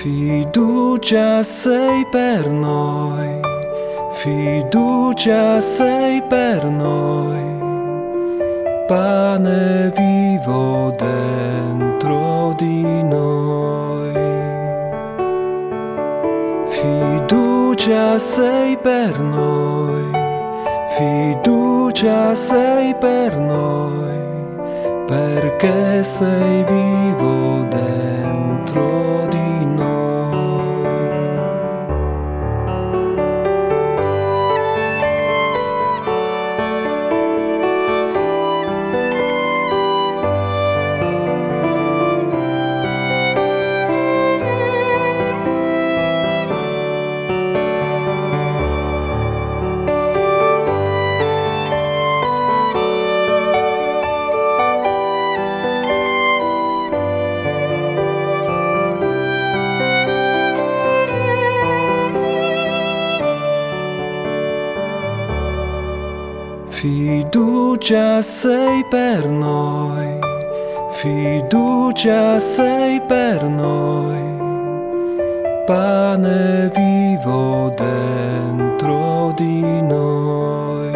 Fiducia sei per noi, fiducia sei per noi, pane vivo dentro di noi. Fiducia sei per noi, fiducia sei per noi, perché sei vivo dentro Fiducia sei per noi, fiducia sei per noi, pane vivo dentro di noi.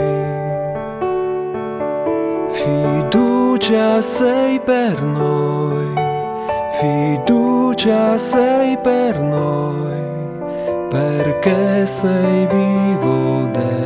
Fiducia sei per noi, fiducia sei per noi, perché sei vivo dentro